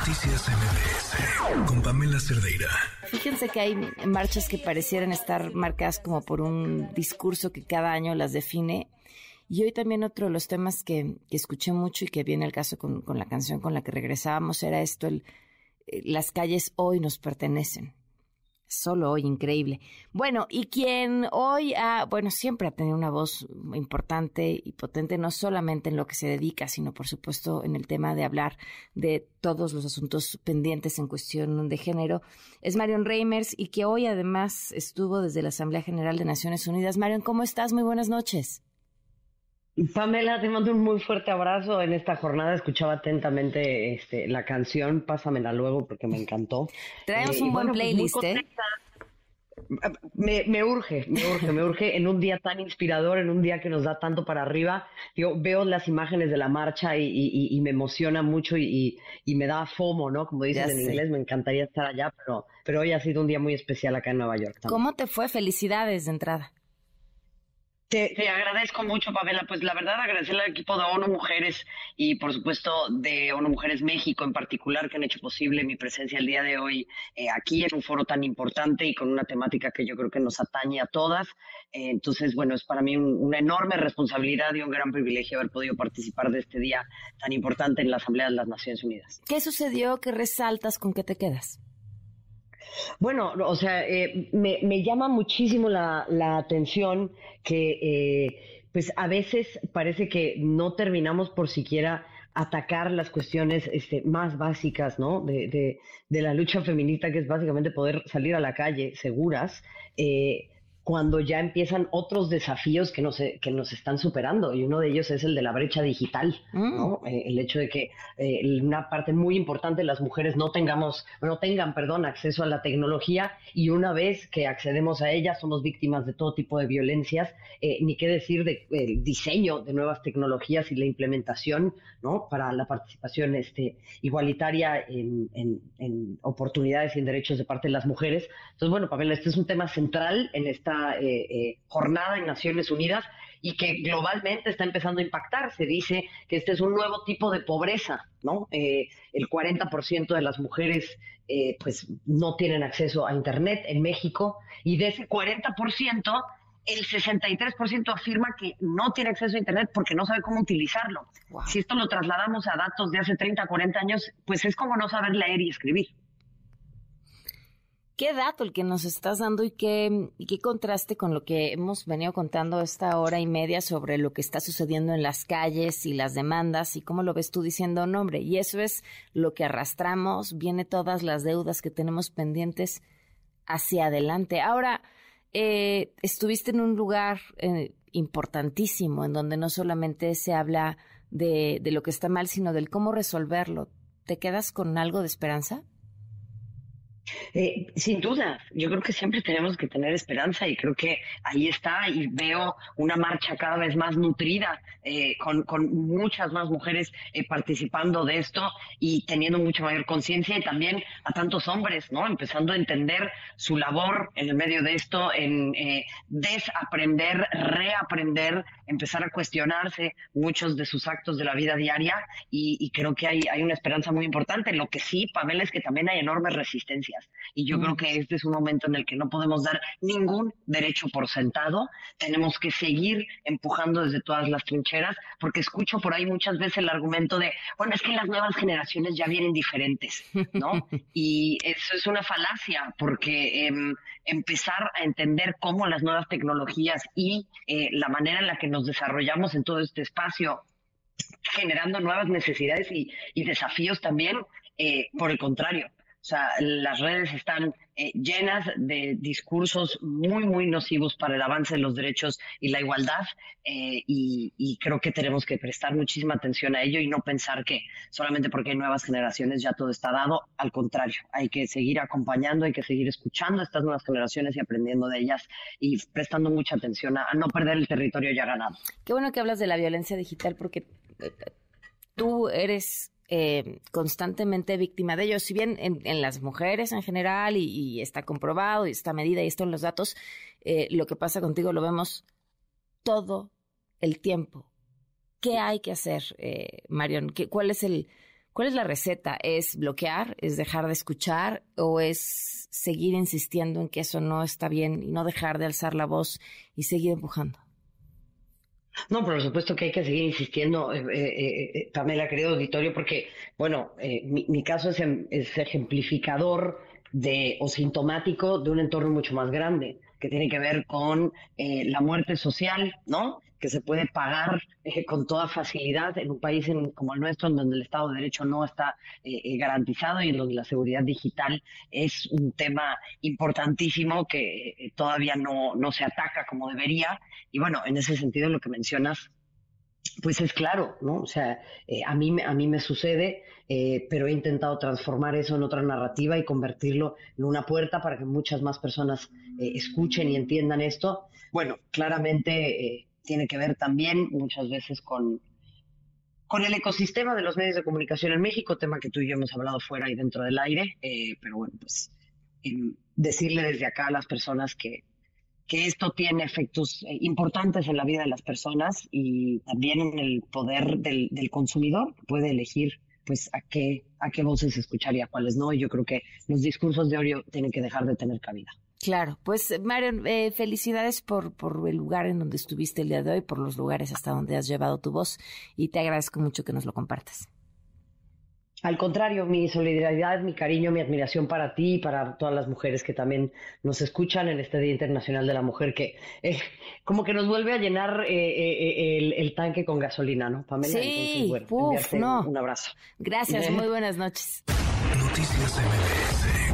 Noticias MBS con Pamela Cerdeira. Fíjense que hay marchas que parecieran estar marcadas como por un discurso que cada año las define. Y hoy también otro de los temas que, escuché mucho y que viene al caso con, la canción con la que regresábamos era esto, eh, las calles hoy nos pertenecen solo hoy, increíble. Bueno, y quien hoy ha, bueno, siempre ha tenido una voz importante y potente, no solamente en lo que se dedica, sino por supuesto en el tema de hablar de todos los asuntos pendientes en cuestión de género, es Marion Reimers y que hoy además estuvo desde la Asamblea General de Naciones Unidas. Marion, ¿cómo estás? Muy buenas noches. Pamela, te mando un muy fuerte abrazo en esta jornada. Escuchaba atentamente este, la canción, pásamela luego porque me encantó. Traemos eh, un buen pues, playlist, ¿eh? Me, urge, me urge, me urge en un día tan inspirador, en un día que nos da tanto para arriba. Yo veo las imágenes de la marcha y, me emociona mucho y, me da fomo, ¿no? Como dicen en inglés, me encantaría estar allá, pero, pero hoy ha sido un día muy especial acá en Nueva York. ¿Cómo te fue? Felicidades de entrada. Te, agradezco mucho, Pamela. Pues la verdad, agradecerle al equipo de ONU Mujeres y, por supuesto, de ONU Mujeres México en particular, que han hecho posible mi presencia el día de hoy eh, aquí en un foro tan importante y con una temática que yo creo que nos atañe a todas. Eh, entonces, bueno, es para mí una enorme responsabilidad y un gran privilegio haber podido participar de este día tan importante en la Asamblea de las Naciones Unidas. ¿Qué sucedió? ¿Qué resaltas? ¿Con qué te quedas? Bueno, o sea, eh, me, llama muchísimo la, atención que, eh, pues a veces parece que no terminamos por siquiera atacar las cuestiones este, más básicas, ¿no? De, de, la lucha feminista, que es básicamente poder salir a la calle seguras. Eh, cuando ya empiezan otros desafíos que nos, que nos están superando y uno de ellos es el de la brecha digital, ¿no? Mm. Eh, el hecho de que eh, una parte muy importante de las mujeres no tengamos, no tengan, perdón, acceso a la tecnología y una vez que accedemos a ella somos víctimas de todo tipo de violencias, eh, ni qué decir del diseño de nuevas tecnologías y la implementación, ¿no? Para la participación este, igualitaria en, en, en oportunidades y en derechos de parte de las mujeres. Entonces, bueno, Pamela, este es un tema central en esta eh, eh, jornada en Naciones Unidas y que globalmente está empezando a impactar. Se dice que este es un nuevo tipo de pobreza, ¿no? Eh, el 40% de las mujeres pues no tienen acceso a Internet en México y de ese 40%, el 63% afirma que no tiene acceso a Internet porque no sabe cómo utilizarlo. Si esto lo trasladamos a datos de hace 30, 40 años, pues es como no saber leer y escribir. Qué dato el que nos estás dando y qué, qué contraste con lo que hemos venido contando esta hora y media sobre lo que está sucediendo en las calles y las demandas y cómo lo ves tú diciendo, nombre. y eso es lo que arrastramos, viene todas las deudas que tenemos pendientes hacia adelante. Ahora, eh, estuviste en un lugar eh, importantísimo en donde no solamente se habla de, de lo que está mal, sino del cómo resolverlo. ¿Te quedas con algo de esperanza? Eh, sin duda, yo creo que siempre tenemos que tener esperanza y creo que ahí está y veo una marcha cada vez más nutrida, eh, con, muchas más mujeres eh, participando de esto y teniendo mucha mayor conciencia y también a tantos hombres, ¿no? Empezando a entender su labor en el medio de esto, en desaprender, reaprender, empezar a cuestionarse muchos de sus actos de la vida diaria y, creo que hay, hay una esperanza muy importante. Lo que sí, Pamela, es que también hay enormes y yo creo mm. que este es un momento en el que no podemos dar ningún derecho por sentado. Tenemos que seguir empujando desde todas las trincheras, porque escucho por ahí muchas veces el argumento de, bueno, es que las nuevas generaciones ya vienen diferentes, ¿no? y eso es una falacia, porque em, empezar a entender cómo las nuevas tecnologías y eh, la manera en la que nos desarrollamos en todo este espacio generando nuevas necesidades y, desafíos también, eh, por el contrario, o sea, las redes están eh, llenas de discursos muy, muy nocivos para el avance de los derechos y la igualdad eh, y, creo que tenemos que prestar muchísima atención a ello y no pensar que solamente porque hay nuevas generaciones ya todo está dado. Al contrario, hay que seguir acompañando, hay que seguir escuchando a estas nuevas generaciones y aprendiendo de ellas y prestando mucha atención a no perder el territorio ya ganado. Qué bueno que hablas de la violencia digital porque eh, tú eres eh, constantemente víctima de ellos. Si bien en, las mujeres en general y, está comprobado y está medida y esto en los datos, eh, lo que pasa contigo lo vemos todo el tiempo. ¿Qué hay que hacer, eh, Marion? ¿Cuál es el, ¿Cuál es la receta? ¿Es bloquear? ¿Es dejar de escuchar? ¿O es seguir insistiendo en que eso no está bien y no dejar de alzar la voz y seguir empujando? No, por supuesto que hay que seguir insistiendo, eh, eh, eh Pamela, querido auditorio, porque, bueno, eh, mi, caso es, em, es, ejemplificador de, o sintomático de un entorno mucho más grande, que tiene que ver con la muerte social, ¿no? que se puede pagar eh, con toda facilidad en un país como el nuestro, en donde el Estado de Derecho no está eh, eh, garantizado y en donde la seguridad digital es un tema importantísimo que todavía no, no se ataca como debería. Y bueno, en ese sentido lo que mencionas pues es claro, ¿no? O sea, a, mí, a mí me sucede, pero he intentado transformar eso en otra narrativa y convertirlo en una puerta para que muchas más personas escuchen y entiendan esto. Bueno, claramente tiene que ver también muchas veces con, con el ecosistema de los medios de comunicación en México, tema que tú y yo hemos hablado fuera y dentro del aire, eh, pero bueno, pues decirle desde acá a las personas que, que esto tiene efectos eh, importantes en la vida de las personas y también en el poder del, del consumidor, puede elegir pues a qué, a qué voces escuchar y a cuáles no, y yo creo que los discursos de Oreo tienen que dejar de tener cabida. Claro, pues Marion, eh, felicidades por, por el lugar en donde estuviste el día de hoy, por los lugares hasta donde has llevado tu voz y te agradezco mucho que nos lo compartas. Al contrario, mi solidaridad, mi cariño, mi admiración para ti y para todas las mujeres que también nos escuchan en este Día Internacional de la Mujer, que eh, como que nos vuelve a llenar eh, el, tanque con gasolina, ¿no, Pamela? Sí, no. Un abrazo. Gracias, muy buenas noches. Noticias MBS